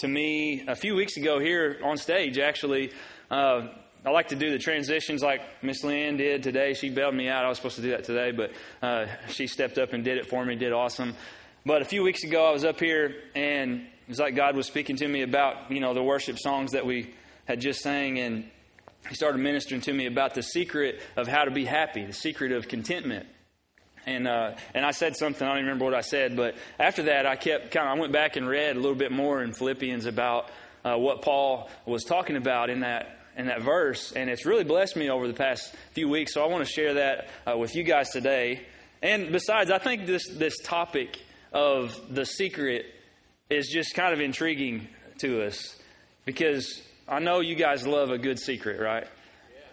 to me a few weeks ago here on stage, actually. Uh, I like to do the transitions like Miss Leanne did today. She bailed me out. I was supposed to do that today, but uh, she stepped up and did it for me, did awesome. But a few weeks ago, I was up here, and it was like God was speaking to me about, you know, the worship songs that we had just sang, and He started ministering to me about the secret of how to be happy, the secret of contentment. And uh, and I said something. I don't even remember what I said, but after that, I kept kind of. I went back and read a little bit more in Philippians about uh, what Paul was talking about in that in that verse, and it's really blessed me over the past few weeks. So I want to share that uh, with you guys today. And besides, I think this this topic of the secret is just kind of intriguing to us because I know you guys love a good secret, right?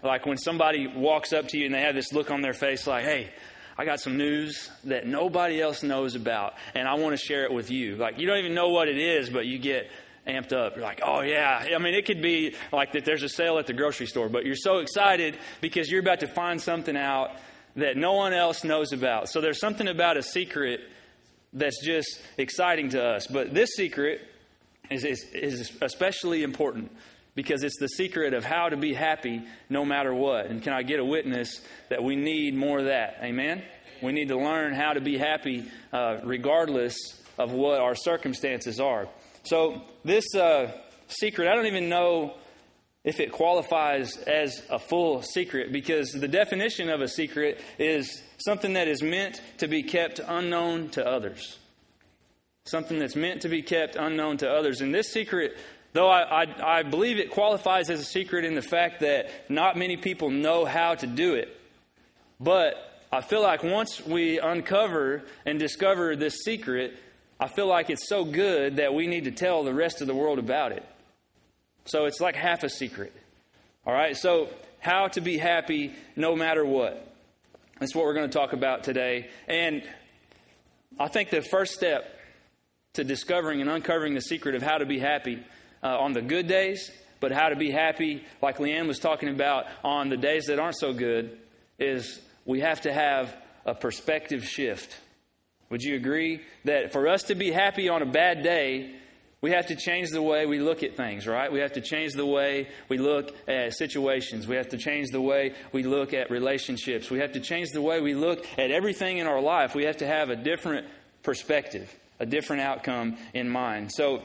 Like when somebody walks up to you and they have this look on their face, like, "Hey." I got some news that nobody else knows about, and I want to share it with you. Like, you don't even know what it is, but you get amped up. You're like, oh, yeah. I mean, it could be like that there's a sale at the grocery store, but you're so excited because you're about to find something out that no one else knows about. So there's something about a secret that's just exciting to us. But this secret is, is, is especially important because it's the secret of how to be happy no matter what. And can I get a witness that we need more of that? Amen? We need to learn how to be happy uh, regardless of what our circumstances are. So, this uh, secret, I don't even know if it qualifies as a full secret because the definition of a secret is something that is meant to be kept unknown to others. Something that's meant to be kept unknown to others. And this secret Though I, I, I, believe it qualifies as a secret in the fact that not many people know how to do it. But I feel like once we uncover and discover this secret, I feel like it's so good that we need to tell the rest of the world about it. So it's like half a secret. All right? So, how to be happy no matter what. That's what we're going to talk about today. And I think the first step to discovering and uncovering the secret of how to be happy uh, on the good days, but how to be happy, like Leanne was talking about, on the days that aren't so good, is we have to have a perspective shift. Would you agree that for us to be happy on a bad day, we have to change the way we look at things, right? We have to change the way we look at situations. We have to change the way we look at relationships. We have to change the way we look at everything in our life. We have to have a different perspective, a different outcome in mind. So,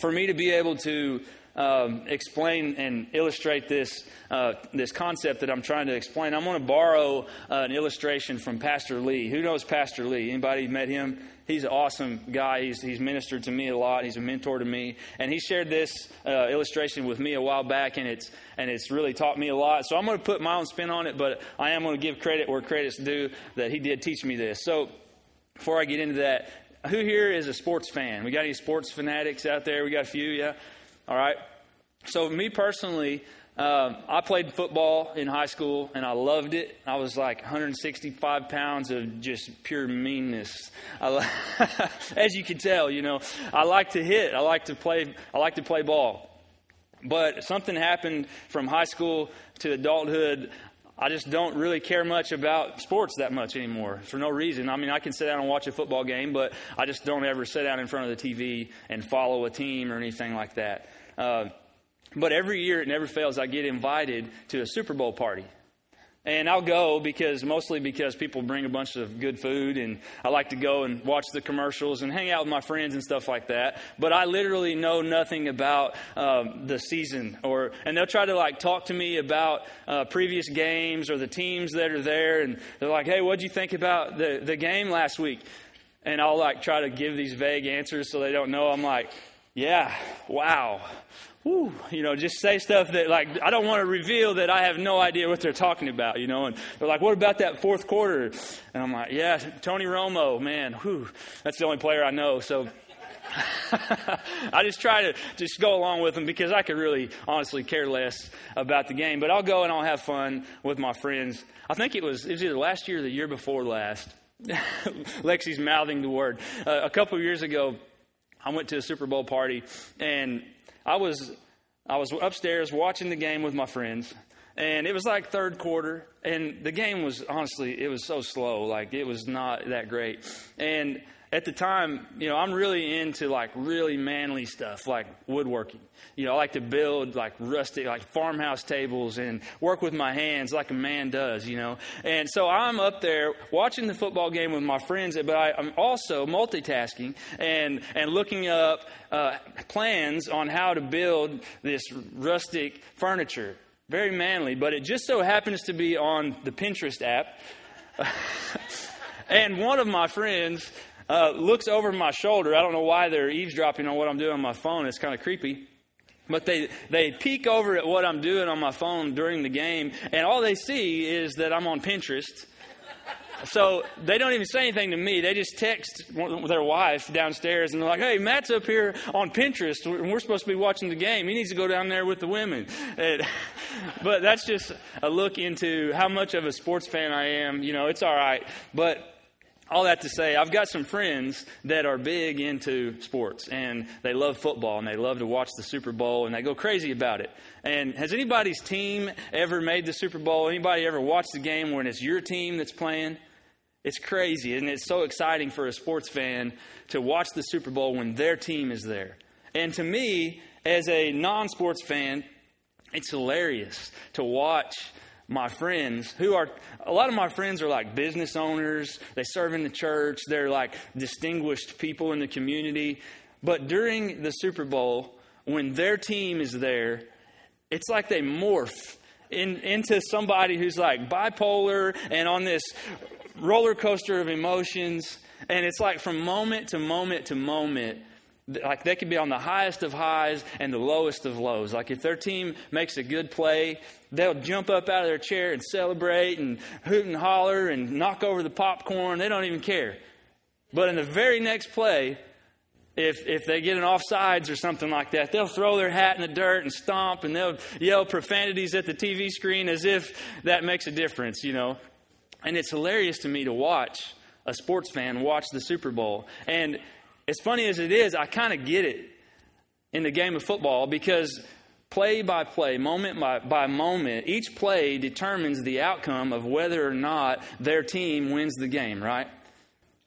for me to be able to um, explain and illustrate this uh, this concept that I'm trying to explain, I'm going to borrow uh, an illustration from Pastor Lee. Who knows Pastor Lee? Anybody met him? He's an awesome guy. He's, he's ministered to me a lot. He's a mentor to me, and he shared this uh, illustration with me a while back, and it's and it's really taught me a lot. So I'm going to put my own spin on it, but I am going to give credit where credit's due that he did teach me this. So before I get into that, who here is a sports fan? We got any sports fanatics out there? We got a few, yeah? All right. So, me personally, um, I played football in high school and I loved it. I was like 165 pounds of just pure meanness. I, as you can tell, you know, I like to hit. I like to play. I like to play ball. But something happened from high school to adulthood. I just don't really care much about sports that much anymore for no reason. I mean, I can sit down and watch a football game, but I just don't ever sit down in front of the TV and follow a team or anything like that. Uh, but every year, it never fails, I get invited to a Super Bowl party. And I'll go because mostly because people bring a bunch of good food, and I like to go and watch the commercials and hang out with my friends and stuff like that. But I literally know nothing about um, the season, or and they'll try to like talk to me about uh, previous games or the teams that are there, and they're like, "Hey, what'd you think about the the game last week?" And I'll like try to give these vague answers so they don't know. I'm like, "Yeah, wow." Whew, you know, just say stuff that, like, I don't want to reveal that I have no idea what they're talking about, you know. And they're like, what about that fourth quarter? And I'm like, yeah, Tony Romo, man, whew, that's the only player I know. So I just try to just go along with them because I could really honestly care less about the game. But I'll go and I'll have fun with my friends. I think it was, it was either last year or the year before last. Lexi's mouthing the word. Uh, a couple of years ago, I went to a Super Bowl party and I was I was upstairs watching the game with my friends, and it was like third quarter, and the game was honestly it was so slow, like it was not that great. And at the time, you know, I'm really into like really manly stuff, like woodworking. You know, I like to build like rustic, like farmhouse tables and work with my hands like a man does, you know. And so I'm up there watching the football game with my friends, but I, am also multitasking and, and looking up uh, plans on how to build this rustic furniture. Very manly, but it just so happens to be on the Pinterest app. and one of my friends uh, looks over my shoulder. I don't know why they're eavesdropping on what I'm doing on my phone. It's kind of creepy. But they, they peek over at what I'm doing on my phone during the game, and all they see is that I'm on Pinterest. So they don't even say anything to me. They just text their wife downstairs, and they're like, "Hey, Matt's up here on Pinterest, and we're supposed to be watching the game. He needs to go down there with the women." And, but that's just a look into how much of a sports fan I am. You know, it's all right, but all that to say, I've got some friends that are big into sports and they love football and they love to watch the Super Bowl and they go crazy about it. And has anybody's team ever made the Super Bowl? Anybody ever watched the game when it's your team that's playing? It's crazy and it's so exciting for a sports fan to watch the Super Bowl when their team is there. And to me, as a non sports fan, it's hilarious to watch my friends who are a lot of my friends are like business owners. They serve in the church. They're like distinguished people in the community. But during the super bowl when their team is there it's like they morph in, into somebody who's like bipolar and on this roller coaster of emotions. And it's like from moment to moment to moment like they could be on the highest of highs and the lowest of lows. Like if their team makes a good play, they'll jump up out of their chair and celebrate and hoot and holler and knock over the popcorn. They don't even care. But in the very next play, if, if they get an offsides or something like that, they'll throw their hat in the dirt and stomp and they'll yell profanities at the TV screen as if that makes a difference, you know. And it's hilarious to me to watch a sports fan watch the Super Bowl. And as funny as it is, I kind of get it in the game of football because play by play, moment by, by moment, each play determines the outcome of whether or not their team wins the game, right?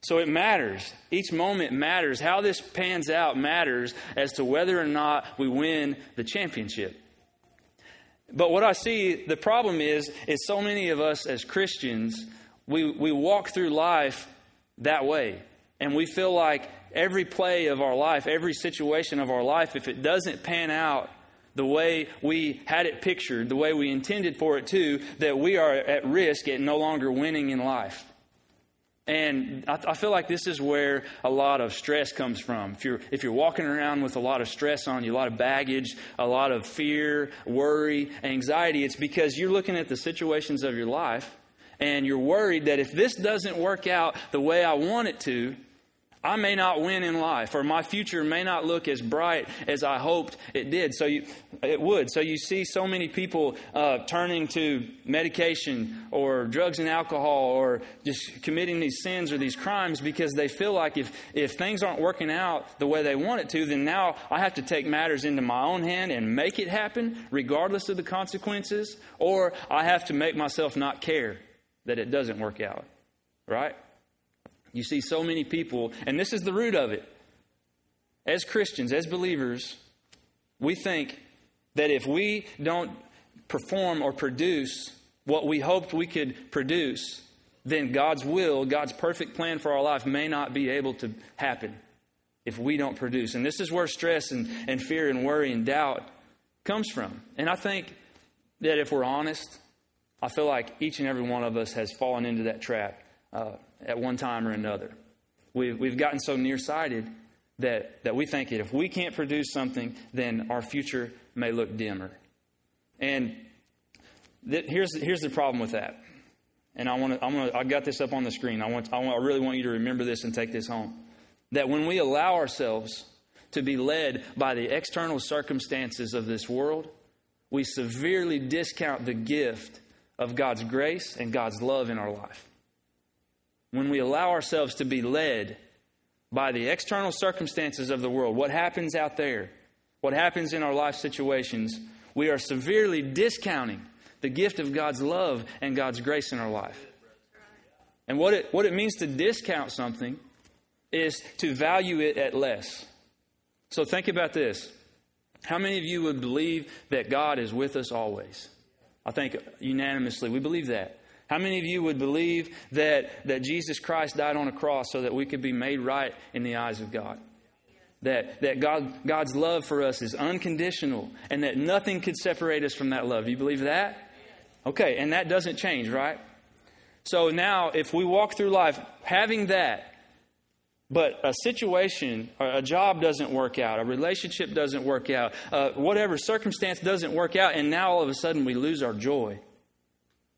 So it matters. Each moment matters. How this pans out matters as to whether or not we win the championship. But what I see, the problem is, is so many of us as Christians, we, we walk through life that way. And we feel like every play of our life, every situation of our life, if it doesn't pan out the way we had it pictured, the way we intended for it to, that we are at risk at no longer winning in life. And I, I, feel like this is where a lot of stress comes from. If you're, if you're walking around with a lot of stress on you, a lot of baggage, a lot of fear, worry, anxiety, it's because you're looking at the situations of your life and you're worried that if this doesn't work out the way I want it to, I may not win in life, or my future may not look as bright as I hoped it did. So you, it would. So you see so many people uh, turning to medication or drugs and alcohol, or just committing these sins or these crimes because they feel like if if things aren't working out the way they want it to, then now I have to take matters into my own hand and make it happen, regardless of the consequences, or I have to make myself not care that it doesn't work out. Right? You see so many people, and this is the root of it. As Christians, as believers, we think that if we don't perform or produce what we hoped we could produce, then God's will, God's perfect plan for our life may not be able to happen if we don't produce. And this is where stress and, and fear and worry and doubt comes from. And I think that if we're honest, I feel like each and every one of us has fallen into that trap. Uh, at one time or another. We've, we've gotten so nearsighted that, that we think that if we can't produce something, then our future may look dimmer. And th- here's, here's the problem with that. And I want to, I'm gonna, I got this up on the screen. I want, I want, I really want you to remember this and take this home. That when we allow ourselves to be led by the external circumstances of this world, we severely discount the gift of God's grace and God's love in our life when we allow ourselves to be led by the external circumstances of the world, what happens out there, what happens in our life situations, we are severely discounting the gift of God's love and God's grace in our life. And what it, what it means to discount something is to value it at less. So think about this. How many of you would believe that God is with us always? I think unanimously we believe that. How many of you would believe that, that Jesus Christ died on a cross so that we could be made right in the eyes of God? That, that God, God's love for us is unconditional and that nothing could separate us from that love. You believe that? Okay, and that doesn't change, right? So now, if we walk through life having that, but a situation a job doesn't work out, a relationship doesn't work out, uh, whatever circumstance doesn't work out, and now all of a sudden we lose our joy.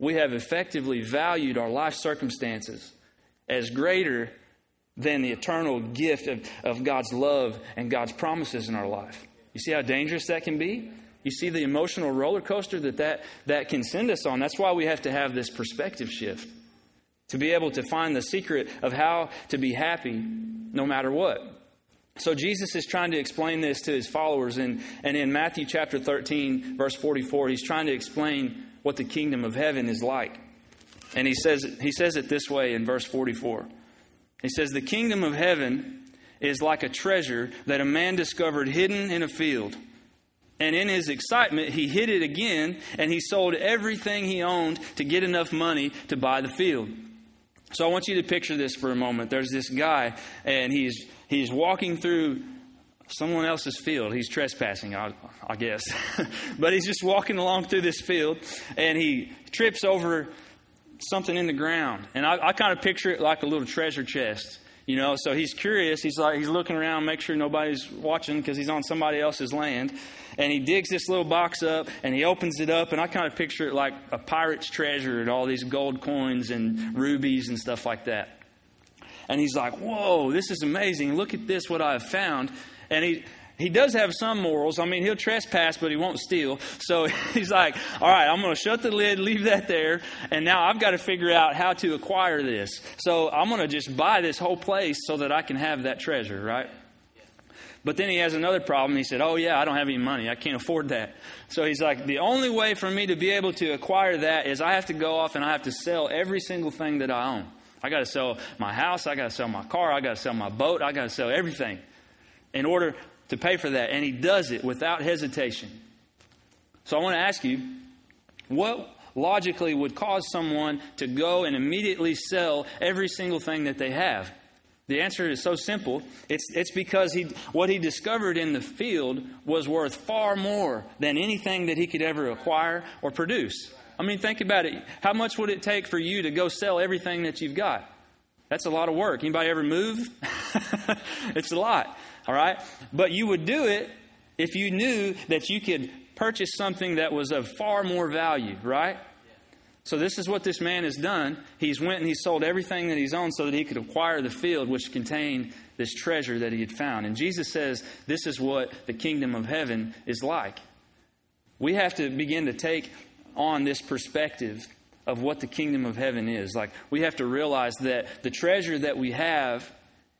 We have effectively valued our life circumstances as greater than the eternal gift of, of God's love and God's promises in our life. You see how dangerous that can be? You see the emotional roller coaster that, that that can send us on. That's why we have to have this perspective shift to be able to find the secret of how to be happy no matter what. So Jesus is trying to explain this to his followers, and, and in Matthew chapter 13, verse 44, he's trying to explain what the kingdom of heaven is like. And he says, he says it this way in verse 44. He says, The kingdom of heaven is like a treasure that a man discovered hidden in a field. And in his excitement, he hid it again, and he sold everything he owned to get enough money to buy the field. So I want you to picture this for a moment. There's this guy, and he's he's walking through someone else's field. He's trespassing, I, I guess, but he's just walking along through this field, and he trips over something in the ground, and I, I kind of picture it like a little treasure chest. You know, so he's curious. He's like he's looking around, make sure nobody's watching because he's on somebody else's land. And he digs this little box up and he opens it up, and I kind of picture it like a pirate's treasure and all these gold coins and rubies and stuff like that. And he's like, "Whoa, this is amazing! Look at this, what I have found." And he he does have some morals. I mean, he'll trespass, but he won't steal. So he's like, all right, I'm going to shut the lid, leave that there, and now I've got to figure out how to acquire this. So I'm going to just buy this whole place so that I can have that treasure, right? But then he has another problem. He said, Oh, yeah, I don't have any money. I can't afford that. So he's like, The only way for me to be able to acquire that is I have to go off and I have to sell every single thing that I own. I got to sell my house. I got to sell my car. I got to sell my boat. I got to sell everything in order to pay for that. And he does it without hesitation. So I want to ask you what logically would cause someone to go and immediately sell every single thing that they have? The answer is so simple. It's, it's because he, what he discovered in the field was worth far more than anything that he could ever acquire or produce. I mean, think about it. How much would it take for you to go sell everything that you've got? That's a lot of work. Anybody ever move? it's a lot. All right? But you would do it if you knew that you could purchase something that was of far more value, right? So this is what this man has done. He's went and he sold everything that he's owned so that he could acquire the field which contained this treasure that he had found. And Jesus says this is what the kingdom of heaven is like. We have to begin to take on this perspective of what the kingdom of heaven is. Like we have to realize that the treasure that we have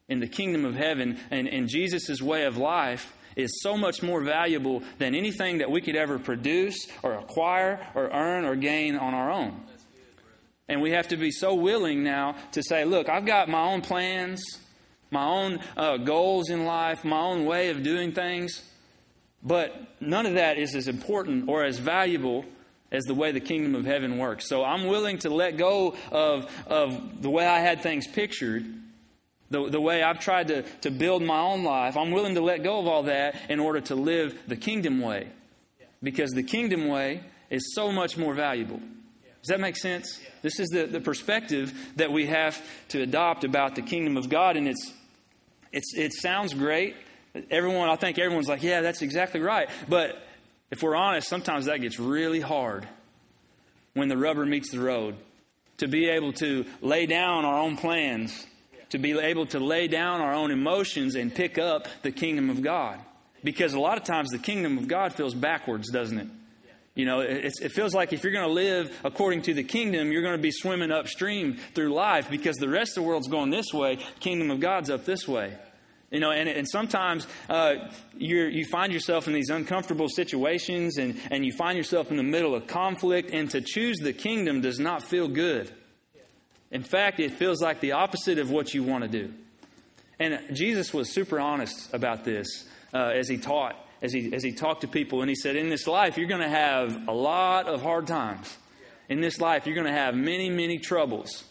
in the kingdom of heaven and in Jesus' way of life is so much more valuable than anything that we could ever produce or acquire or earn or gain on our own. And we have to be so willing now to say, look, I've got my own plans, my own uh, goals in life, my own way of doing things, but none of that is as important or as valuable as the way the kingdom of heaven works. So I'm willing to let go of, of the way I had things pictured the, the way I've tried to, to build my own life, I'm willing to let go of all that in order to live the kingdom way. Because the kingdom way is so much more valuable. Does that make sense? This is the, the perspective that we have to adopt about the kingdom of God, and it's, it's, it sounds great. Everyone, I think everyone's like, yeah, that's exactly right. But if we're honest, sometimes that gets really hard when the rubber meets the road. To be able to lay down our own plans to be able to lay down our own emotions and pick up the kingdom of God. Because a lot of times the kingdom of God feels backwards, doesn't it? You know, it, feels like if you're going to live according to the kingdom, you're going to be swimming upstream through life because the rest of the world's going this way, kingdom of God's up this way. You know, and, and sometimes uh, you find yourself in these uncomfortable situations and, and you find yourself in the middle of conflict, and to choose the kingdom does not feel good. In fact, it feels like the opposite of what you want to do. And Jesus was super honest about this uh, as he taught, as he, as he talked to people. And he said, In this life, you're going to have a lot of hard times. In this life, you're going to have many, many troubles.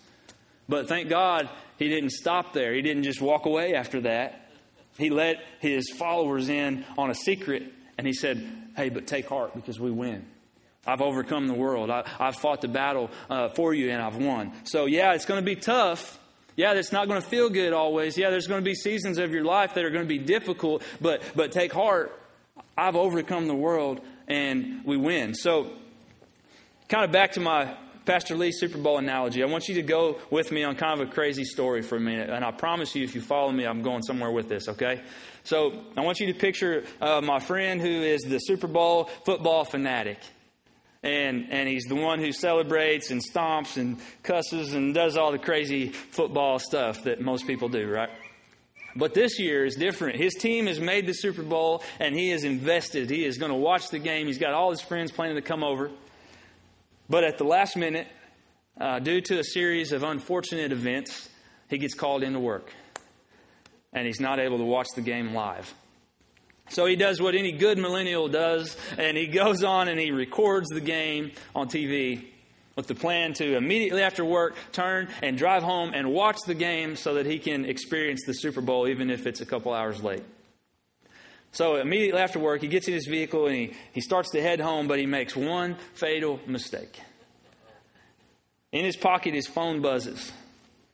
But thank God he didn't stop there. He didn't just walk away after that. He let his followers in on a secret and he said, Hey, but take heart because we win. I've overcome the world. I, have fought the battle uh, for you and I've won. So, yeah, it's going to be tough. Yeah, it's not going to feel good always. Yeah, there's going to be seasons of your life that are going to be difficult, but, but take heart. I've overcome the world and we win. So, kind of back to my Pastor Lee Super Bowl analogy. I want you to go with me on kind of a crazy story for a minute. And I promise you, if you follow me, I'm going somewhere with this, okay? So I want you to picture uh, my friend who is the Super Bowl football fanatic. And, and he's the one who celebrates and stomps and cusses and does all the crazy football stuff that most people do, right? But this year is different. His team has made the Super Bowl and he is invested. He is going to watch the game. He's got all his friends planning to come over. But at the last minute, uh, due to a series of unfortunate events, he gets called into work. And he's not able to watch the game live. So he does what any good millennial does, and he goes on and he records the game on TV with the plan to immediately after work turn and drive home and watch the game so that he can experience the Super Bowl even if it's a couple hours late. So immediately after work, he gets in his vehicle and he, he starts to head home, but he makes one fatal mistake. In his pocket, his phone buzzes.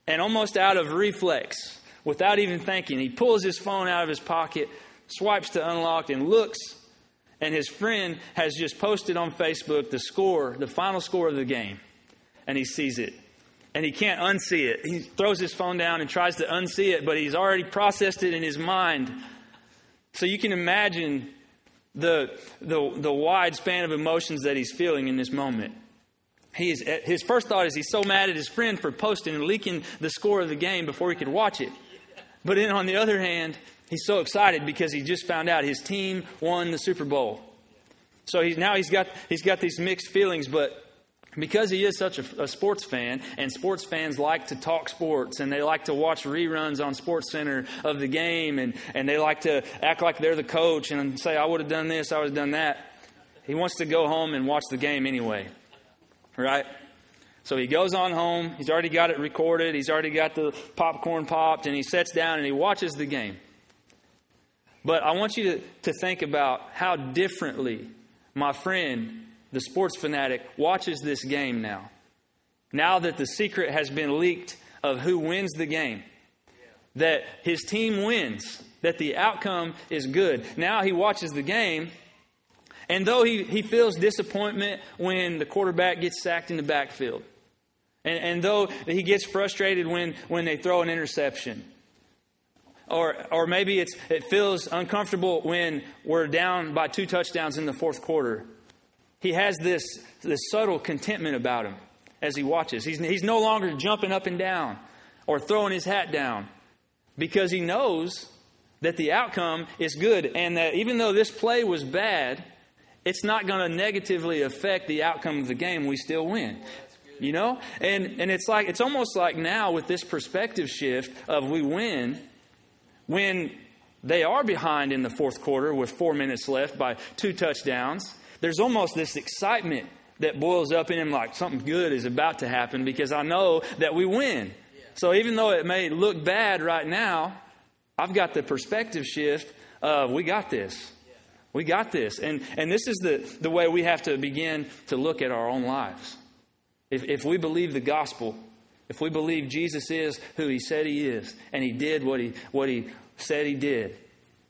And almost out of reflex, without even thinking, he pulls his phone out of his pocket, swipes to unlock, and looks. And his friend has just posted on Facebook the score, the final score of the game. And he sees it. And he can't unsee it. He throws his phone down and tries to unsee it, but he's already processed it in his mind so you can imagine the, the, the wide span of emotions that he's feeling in this moment. He is, his first thought is he's so mad at his friend for posting and leaking the score of the game before he could watch it. But then on the other hand, he's so excited because he just found out his team won the Super Bowl. So he's, now he's got, he's got these mixed feelings, but because he is such a, a, sports fan, and sports fans like to talk sports, and they like to watch reruns on Sports Center of the game, and, and they like to act like they're the coach and say, I would have done this, I would have done that. He wants to go home and watch the game anyway, right? So he goes on home. He's already got it recorded. He's already got the popcorn popped, and he sits down and he watches the game. But I want you to, to think about how differently my friend the sports fanatic, watches this game now. Now that the secret has been leaked of who wins the game, that his team wins, that the outcome is good. Now he watches the game, and though he, he feels disappointment when the quarterback gets sacked in the backfield, and, and though he gets frustrated when, when they throw an interception, or, or maybe it's, it feels uncomfortable when we're down by two touchdowns in the fourth quarter. He has this, this subtle contentment about him as he watches. He's, he's no longer jumping up and down or throwing his hat down because he knows that the outcome is good and that even though this play was bad, it's not going to negatively affect the outcome of the game. We still win. You know? And, and it's like, it's almost like now with this perspective shift of we win, when they are behind in the fourth quarter with four minutes left by two touchdowns, there's almost this excitement that boils up in him like something good is about to happen because I know that we win. So even though it may look bad right now, I've got the perspective shift of we got this. We got this. And, and this is the, the way we have to begin to look at our own lives. If, if we believe the gospel, if we believe Jesus is who he said he is, and he did what he, what he said he did,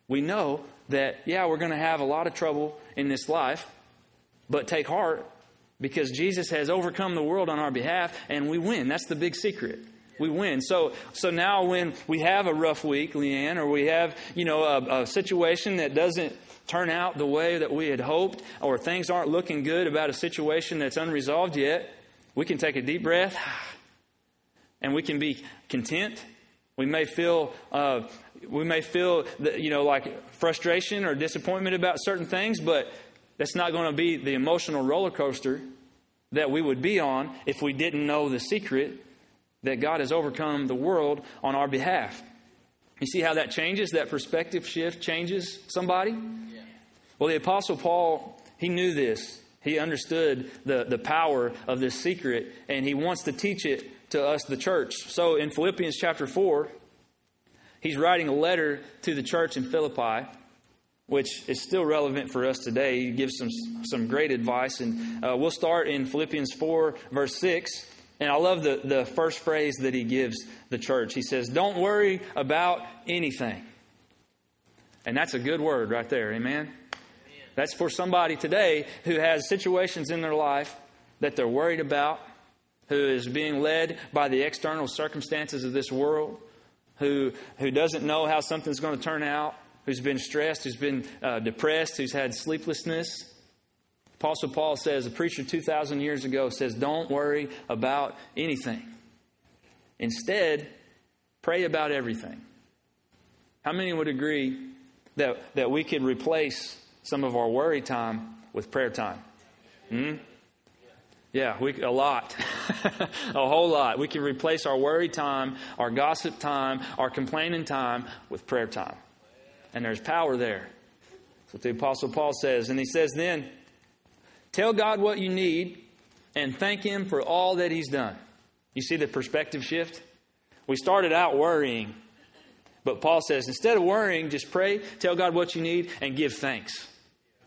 we know that, yeah, we're going to have a lot of trouble in this life, but take heart because Jesus has overcome the world on our behalf and we win. That's the big secret. We win. So, so now when we have a rough week, Leanne, or we have, you know, a, a situation that doesn't turn out the way that we had hoped, or things aren't looking good about a situation that's unresolved yet, we can take a deep breath and we can be content. We may feel, uh, we may feel, that, you know, like frustration or disappointment about certain things, but that's not going to be the emotional roller coaster that we would be on if we didn't know the secret that God has overcome the world on our behalf. You see how that changes? That perspective shift changes somebody? Yeah. Well, the Apostle Paul, he knew this. He understood the, the power of this secret, and he wants to teach it to us, the church. So in Philippians chapter 4, he's writing a letter to the church in Philippi, which is still relevant for us today. He gives some, some great advice, and uh, we'll start in Philippians 4, verse 6. And I love the, the first phrase that he gives the church. He says, Don't worry about anything. And that's a good word right there. Amen? That's for somebody today who has situations in their life that they're worried about, who is being led by the external circumstances of this world, who, who doesn't know how something's going to turn out, who's been stressed, who's been uh, depressed, who's had sleeplessness. Apostle Paul says, a preacher 2,000 years ago says, Don't worry about anything. Instead, pray about everything. How many would agree that, that we could replace some of our worry time with prayer time? Hmm? Yeah, we, a lot. a whole lot. We can replace our worry time, our gossip time, our complaining time with prayer time. And there's power there. That's what the Apostle Paul says. And he says then, Tell God what you need and thank Him for all that He's done. You see the perspective shift? We started out worrying, but Paul says instead of worrying, just pray, tell God what you need, and give thanks.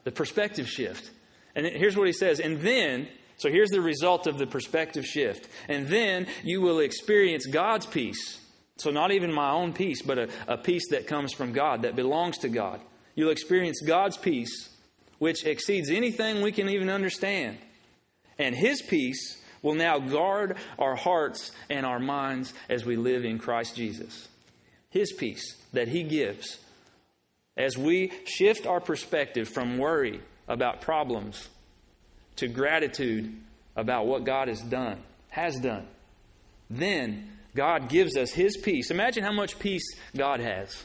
The perspective shift. And here's what he says. And then, so here's the result of the perspective shift. And then you will experience God's peace. So, not even my own peace, but a, a peace that comes from God, that belongs to God. You'll experience God's peace which exceeds anything we can even understand. And His peace will now guard our hearts and our minds as we live in Christ Jesus. His peace that He gives. As we shift our perspective from worry about problems to gratitude about what God has done, has done, then God gives us His peace. Imagine how much peace God has.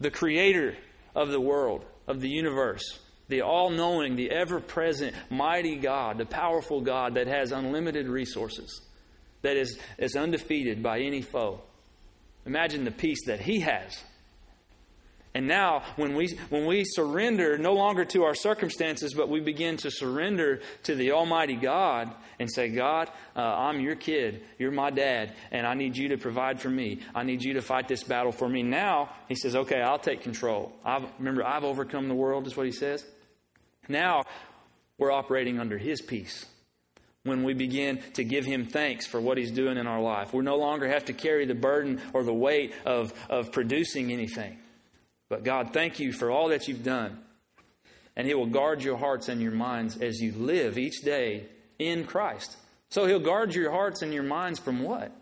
The Creator of the world, of the universe, the all knowing, the ever present, mighty God, the powerful God that has unlimited resources, that is, is undefeated by any foe. Imagine the peace that He has. And now, when we, when we surrender no longer to our circumstances, but we begin to surrender to the Almighty God and say, God, uh, I'm your kid. You're my dad, and I need you to provide for me. I need you to fight this battle for me. Now, He says, Okay, I'll take control. I've, remember, I've overcome the world, is what He says. Now we're operating under His peace when we begin to give Him thanks for what He's doing in our life. We no longer have to carry the burden or the weight of, of producing anything. But God, thank you for all that you've done. And He will guard your hearts and your minds as you live each day in Christ. So He'll guard your hearts and your minds from what?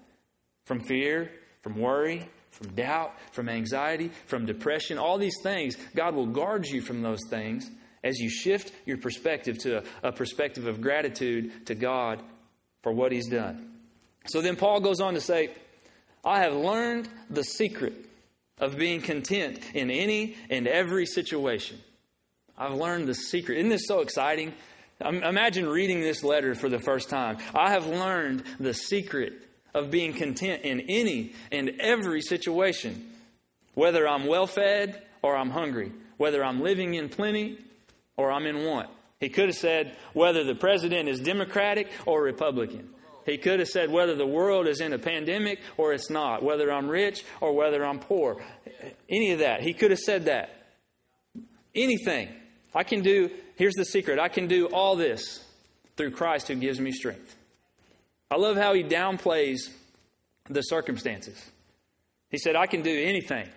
From fear, from worry, from doubt, from anxiety, from depression, all these things. God will guard you from those things as you shift your perspective to a, perspective of gratitude to God for what He's done. So then Paul goes on to say, I have learned the secret of being content in any and every situation. I've learned the secret. Isn't this so exciting? Imagine reading this letter for the first time. I have learned the secret of being content in any and every situation, whether I'm well fed or I'm hungry, whether I'm living in plenty or I'm in want. He could have said whether the president is Democratic or Republican. He could have said whether the world is in a pandemic or it's not, whether I'm rich or whether I'm poor. Any of that. He could have said that. Anything. I can do, here's the secret I can do all this through Christ who gives me strength. I love how he downplays the circumstances. He said, I can do anything,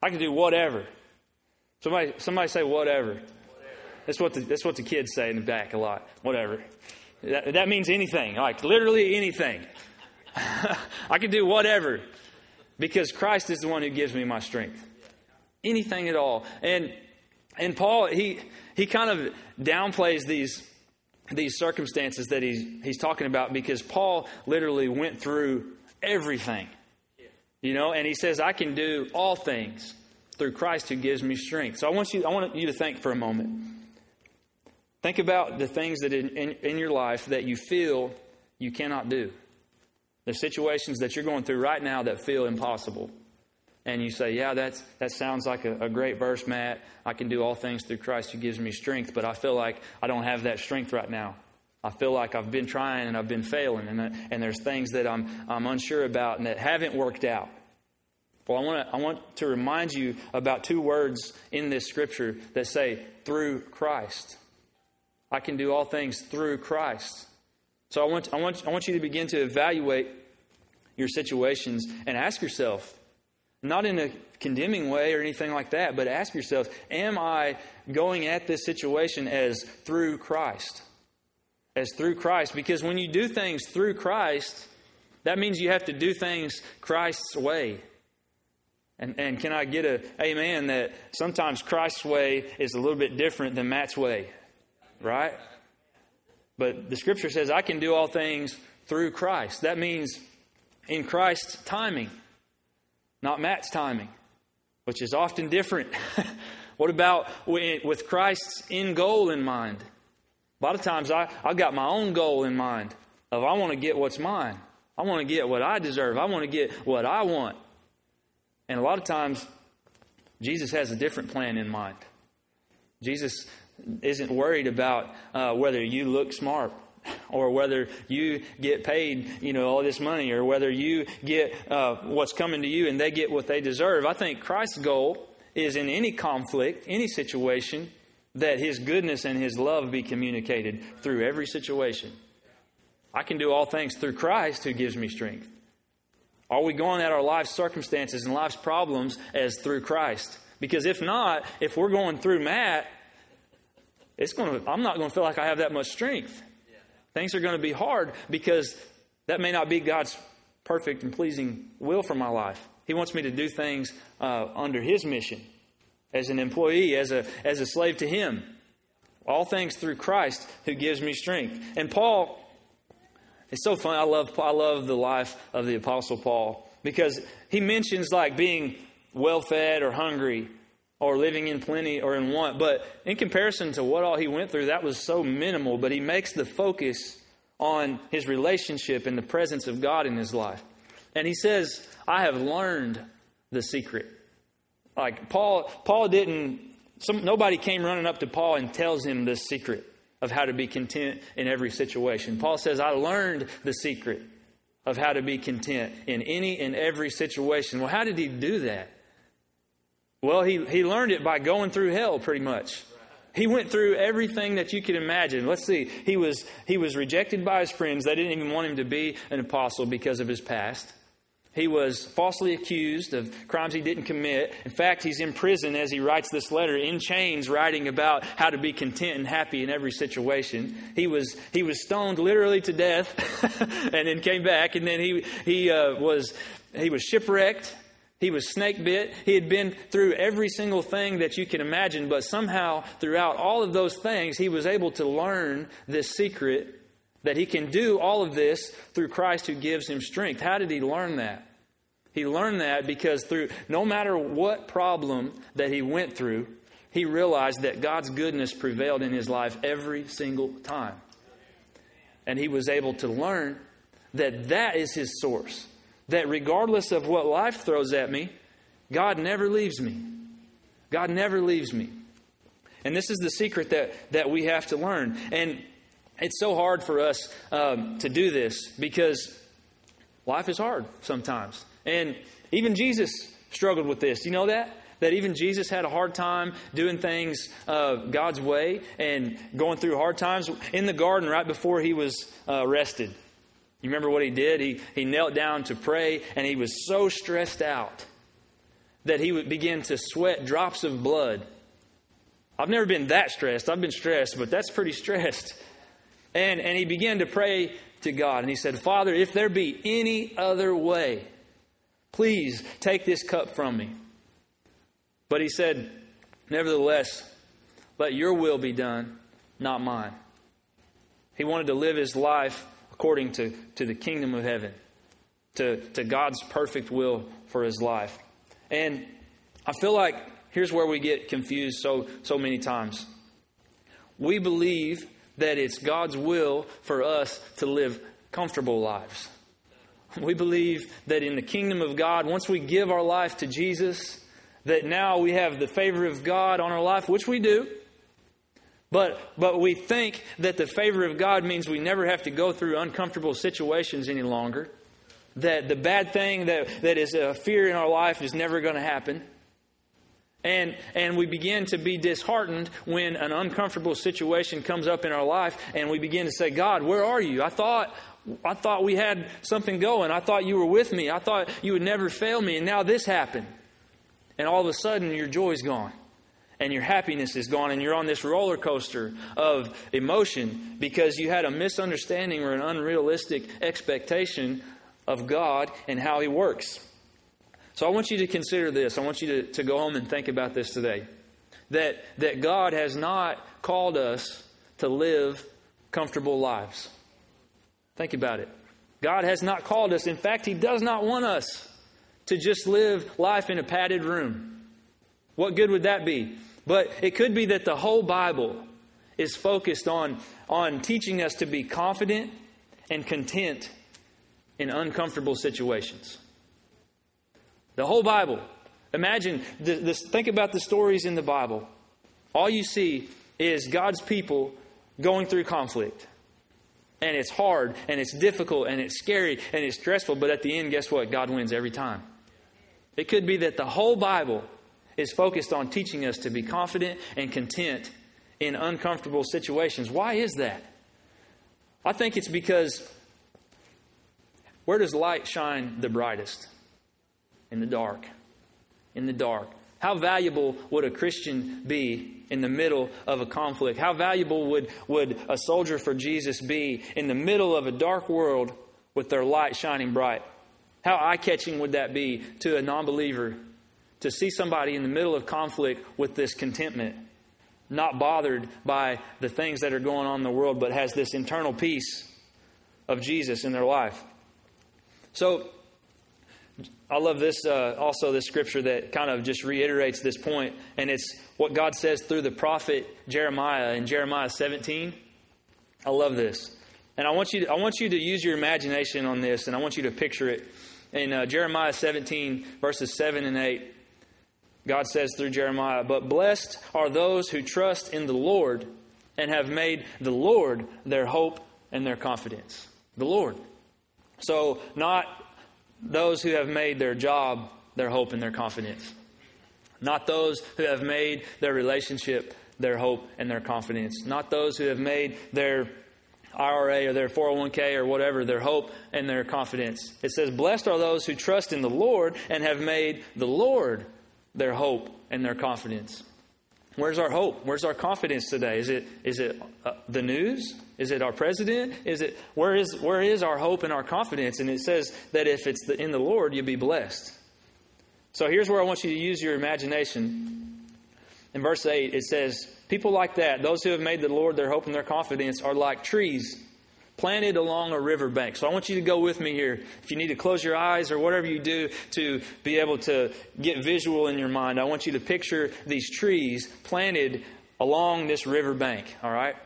I can do whatever. Somebody, somebody say, whatever. That's what the, that's what the kids say in the back a lot. Whatever. That, that means anything, like literally anything. I can do whatever because Christ is the one who gives me my strength. Anything at all. And and Paul he he kind of downplays these these circumstances that he's he's talking about because Paul literally went through everything. You know, and he says I can do all things through Christ who gives me strength. So I want you I want you to think for a moment. Think about the things that in, in, in, your life that you feel you cannot do. The situations that you're going through right now that feel impossible. and you say, Yeah, that's, that sounds like a, a, great verse, Matt. I can do all things through Christ who gives me strength, but I feel like I don't have that strength right now. I feel like I've been trying and I've been failing, and, uh, and there's things that I'm, I'm unsure about and that haven't worked out. Well, I want, to, I want to remind you about two words in this scripture that say, through Christ. I can do all things through Christ. So I want, I want, I want you to begin to evaluate your situations and ask yourself, not in a condemning way or anything like that, but ask yourself, am I going at this situation as through Christ? As through Christ. Because when you do things through Christ, that means you have to do things Christ's way. And, and can I get a amen that sometimes Christ's way is a little bit different than Matt's way, right? But the scripture says, I can do all things through Christ. That means in Christ's timing, not Matt's timing, which is often different. what about with Christ's end goal in mind? A lot of times I, I've got my own goal in mind of I want to get what's mine. I want to get what I deserve. I want to get what I want. And a lot of times, Jesus has a different plan in mind. Jesus isn't worried about uh, whether you look smart or whether you get paid, you know, all this money, or whether you get uh, what's coming to you and they get what they deserve. I think Christ's goal is in any conflict, any situation, that His goodness and His love be communicated through every situation. I can do all things through Christ who gives me strength. Are we going at our life's circumstances and life's problems as through Christ? Because if not, if we're going through Matt, it's going to, I'm not going to feel like I have that much strength. Things are going to be hard because that may not be God's perfect and pleasing will for my life. He wants me to do things uh, under His mission as an employee, as a, as a slave to Him. All things through Christ who gives me strength. And Paul it's so fun. I love, I love the life of the Apostle Paul because he mentions like being well fed or hungry or living in plenty or in want. But in comparison to what all he went through, that was so minimal. But he makes the focus on his relationship and the presence of God in his life. And he says, I have learned the secret. Like Paul, Paul didn't, some, nobody came running up to Paul and tells him the secret of how to be content in every situation. Paul says, I learned the secret of how to be content in any and every situation. Well, how did he do that? Well, he, he learned it by going through hell pretty much. He went through everything that you could imagine. Let's see. He was, he was rejected by his friends. They didn't even want him to be an apostle because of his past. He was falsely accused of crimes he didn't commit. In fact, he's in prison as he writes this letter, in chains, writing about how to be content and happy in every situation. He was, he was stoned literally to death and then came back. And then he, he, uh, was, he was shipwrecked. He was snake bit. He had been through every single thing that you can imagine, but somehow, throughout all of those things, he was able to learn this secret that he can do all of this through Christ who gives him strength. How did he learn that? He learned that because through no matter what problem that he went through, he realized that God's goodness prevailed in his life every single time. And he was able to learn that that is his source. That regardless of what life throws at me, God never leaves me. God never leaves me. And this is the secret that, that we have to learn. And it's so hard for us um, to do this because life is hard sometimes. And even Jesus struggled with this. You know that? That even Jesus had a hard time doing things uh, God's way and going through hard times in the garden right before he was uh, arrested. You remember what he did? He, he knelt down to pray and he was so stressed out that he would begin to sweat drops of blood. I've never been that stressed. I've been stressed, but that's pretty stressed. And, and he began to pray to God. And he said, Father, if there be any other way, please take this cup from me. But he said, Nevertheless, let your will be done, not mine. He wanted to live his life according to, to the kingdom of heaven, to, to God's perfect will for his life. And I feel like here's where we get confused so, so many times. We believe that it's God's will for us to live comfortable lives. We believe that in the kingdom of God, once we give our life to Jesus, that now we have the favor of God on our life, which we do. But, but we think that the favor of God means we never have to go through uncomfortable situations any longer. That the bad thing that, that is a fear in our life is never going to happen. And, and we begin to be disheartened when an uncomfortable situation comes up in our life and we begin to say, God, where are you? I thought, I thought we had something going. I thought you were with me. I thought you would never fail me. And now this happened. And all of a sudden, your joy's gone. And your happiness is gone. And you're on this roller coaster of emotion because you had a misunderstanding or an unrealistic expectation of God and how He works. So I want you to consider this. I want you to, to go home and think about this today. That, that God has not called us to live comfortable lives. Think about it. God has not called us. In fact, He does not want us to just live life in a padded room. What good would that be? But it could be that the whole Bible is focused on, on teaching us to be confident and content in uncomfortable situations. The whole Bible. Imagine, this, think about the stories in the Bible. All you see is God's people going through conflict. And it's hard, and it's difficult, and it's scary, and it's stressful, but at the end, guess what? God wins every time. It could be that the whole Bible is focused on teaching us to be confident and content in uncomfortable situations. Why is that? I think it's because where does light shine the brightest? In the dark. In the dark. How valuable would a Christian be in the middle of a conflict? How valuable would, would a soldier for Jesus be in the middle of a dark world with their light shining bright? How eye catching would that be to a non believer to see somebody in the middle of conflict with this contentment, not bothered by the things that are going on in the world, but has this internal peace of Jesus in their life? So, I love this, uh, also, this scripture that kind of just reiterates this point, and it's what God says through the prophet Jeremiah in Jeremiah 17. I love this. And I want, you to, I want you to use your imagination on this, and I want you to picture it. In uh, Jeremiah 17, verses 7 and 8, God says through Jeremiah, But blessed are those who trust in the Lord and have made the Lord their hope and their confidence. The Lord. So, not those who have made their job their hope and their confidence. Not those who have made their relationship their hope and their confidence. Not those who have made their IRA or their 401k or whatever their hope and their confidence. It says, Blessed are those who trust in the Lord and have made the Lord their hope and their confidence. Where's our hope? Where's our confidence today? Is it is it uh, the news? Is it our president? Is it where is where is our hope and our confidence? And it says that if it's the, in the Lord, you'll be blessed. So here's where I want you to use your imagination. In verse 8, it says, People like that, those who have made the Lord their hope and their confidence, are like trees planted along a riverbank. So I want you to go with me here. If you need to close your eyes or whatever you do to be able to get visual in your mind, I want you to picture these trees planted along this riverbank, all right?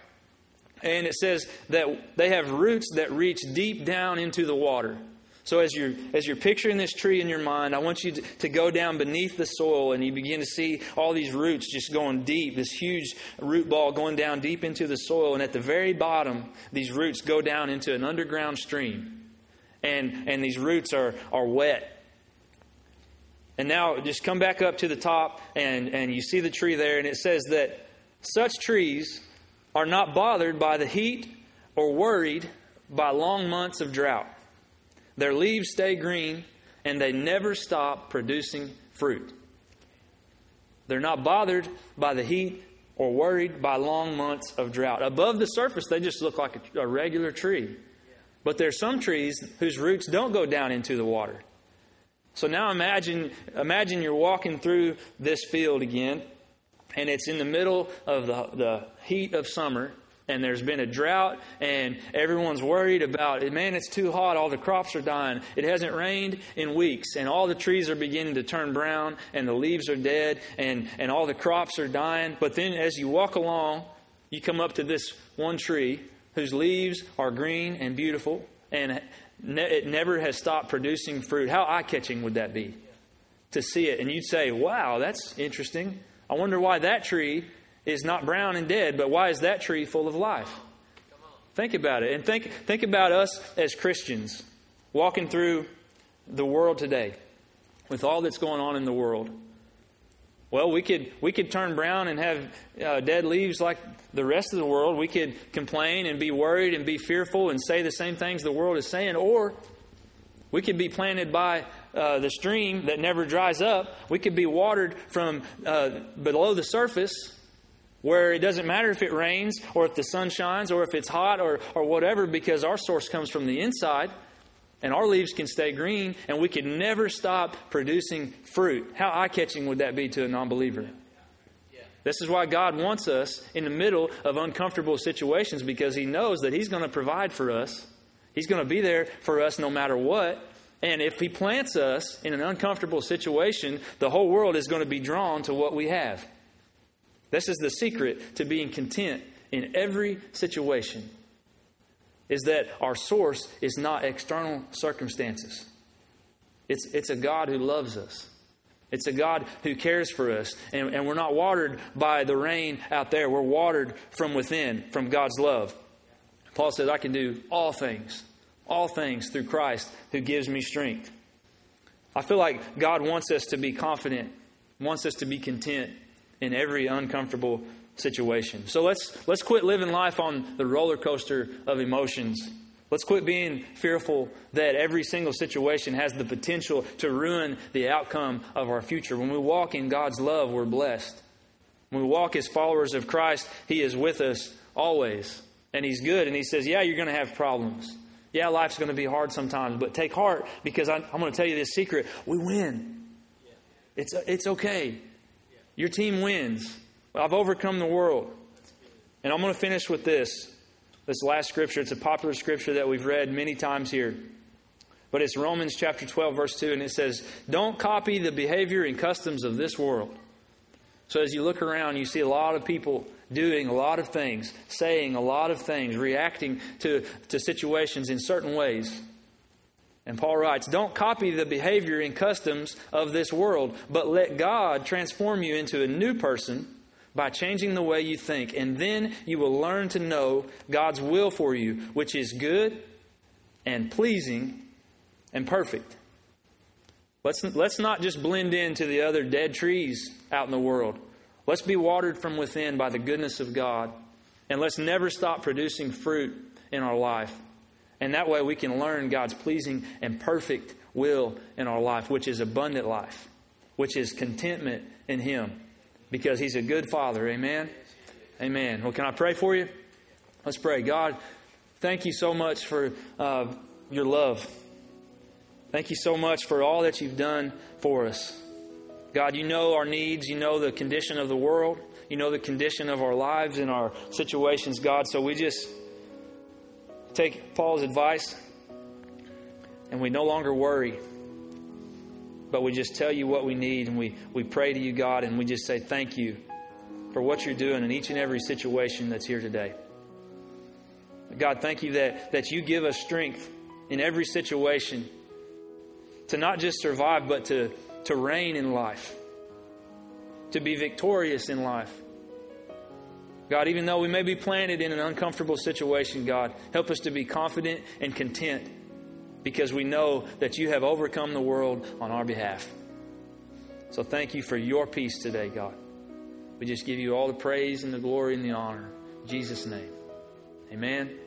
And it says that they have roots that reach deep down into the water. So as you're as you're picturing this tree in your mind, I want you to, to, go down beneath the soil and you begin to see all these roots just going deep, this huge root ball going down deep into the soil, and at the very bottom, these roots go down into an underground stream. And and these roots are are wet. And now just come back up to the top and, and you see the tree there, and it says that such trees are not bothered by the heat or worried by long months of drought. Their leaves stay green and they never stop producing fruit. They're not bothered by the heat or worried by long months of drought. Above the surface, they just look like a, a regular tree. But there's some trees whose roots don't go down into the water. So now imagine, imagine you're walking through this field again, and it's in the middle of the, the heat of summer, and there's been a drought and everyone's worried about it. Man, it's too hot. All the crops are dying. It hasn't rained in weeks and all the trees are beginning to turn brown and the leaves are dead and, and all the crops are dying. But then as you walk along, you come up to this one tree whose leaves are green and beautiful and ne- it never has stopped producing fruit. How eye catching would that be? To see it, and you'd say, wow, that's interesting. I wonder why that tree is not brown and dead, but why is that tree full of life? Think about it. And think, think about us as Christians walking through the world today with all that's going on in the world. Well, we could, we could turn brown and have uh, dead leaves like the rest of the world. We could complain and be worried and be fearful and say the same things the world is saying. Or we could be planted by uh, the stream that never dries up. We could be watered from uh, below the surface where it doesn't matter if it rains or if the sun shines or if it's hot or, or whatever because our source comes from the inside and our leaves can stay green and we can never stop producing fruit. How eye catching would that be to a non believer? This is why God wants us in the middle of uncomfortable situations because He knows that He's going to provide for us. He's going to be there for us no matter what. And if He plants us in an uncomfortable situation, the whole world is going to be drawn to what we have. This is the secret to being content in every situation is that our source is not external circumstances. It's, it's a God who loves us. It's a God who cares for us. And, and we're not watered by the rain out there. We're watered from within, from God's love. Paul says, I can do all things, all things through Christ who gives me strength. I feel like God wants us to be confident, wants us to be content in every uncomfortable situation. So let's let's quit living life on the roller coaster of emotions. Let's quit being fearful that every single situation has the potential to ruin the outcome of our future. When we walk in God's love, we're blessed. When we walk as followers of Christ, He is with us always. And He's good. And He says, Yeah, you're going to have problems. Yeah, life's going to be hard sometimes, but take heart because I'm, I'm going to tell you this secret. We win. It's, it's okay. Your team wins. I've overcome the world. And I'm going to finish with this. This last scripture. It's a popular scripture that we've read many times here. But it's Romans chapter 12, verse 2, and it says, Don't copy the behavior and customs of this world. So as you look around, you see a lot of people doing a lot of things, saying a lot of things, reacting to, to situations in certain ways. And Paul writes, Don't copy the behavior and customs of this world, but let God transform you into a new person by changing the way you think. And then you will learn to know God's will for you, which is good and pleasing and perfect. Let's, let's not just blend into the other dead trees out in the world. Let's be watered from within by the goodness of God. And let's never stop producing fruit in our life. And that way we can learn God's pleasing and perfect will in our life, which is abundant life, which is contentment in Him because He's a good Father. Amen? Amen. Well, can I pray for you? Let's pray. God, thank you so much for uh, your love. Thank you so much for all that you've done for us. God, you know our needs. You know the condition of the world. You know the condition of our lives and our situations, God. So we just take Paul's advice and we no longer worry but we just tell you what we need and we, we pray to you, God, and we just say thank you for what you're doing in each and every situation that's here today. God, thank you that, that you give us strength in every situation to not just survive, but to, to reign in life, to be victorious in life. God, even though we may be planted in an uncomfortable situation, God, help us to be confident and content because we know that you have overcome the world on our behalf. So thank you for your peace today, God. We just give you all the praise and the glory and the honor. In Jesus' name. Amen.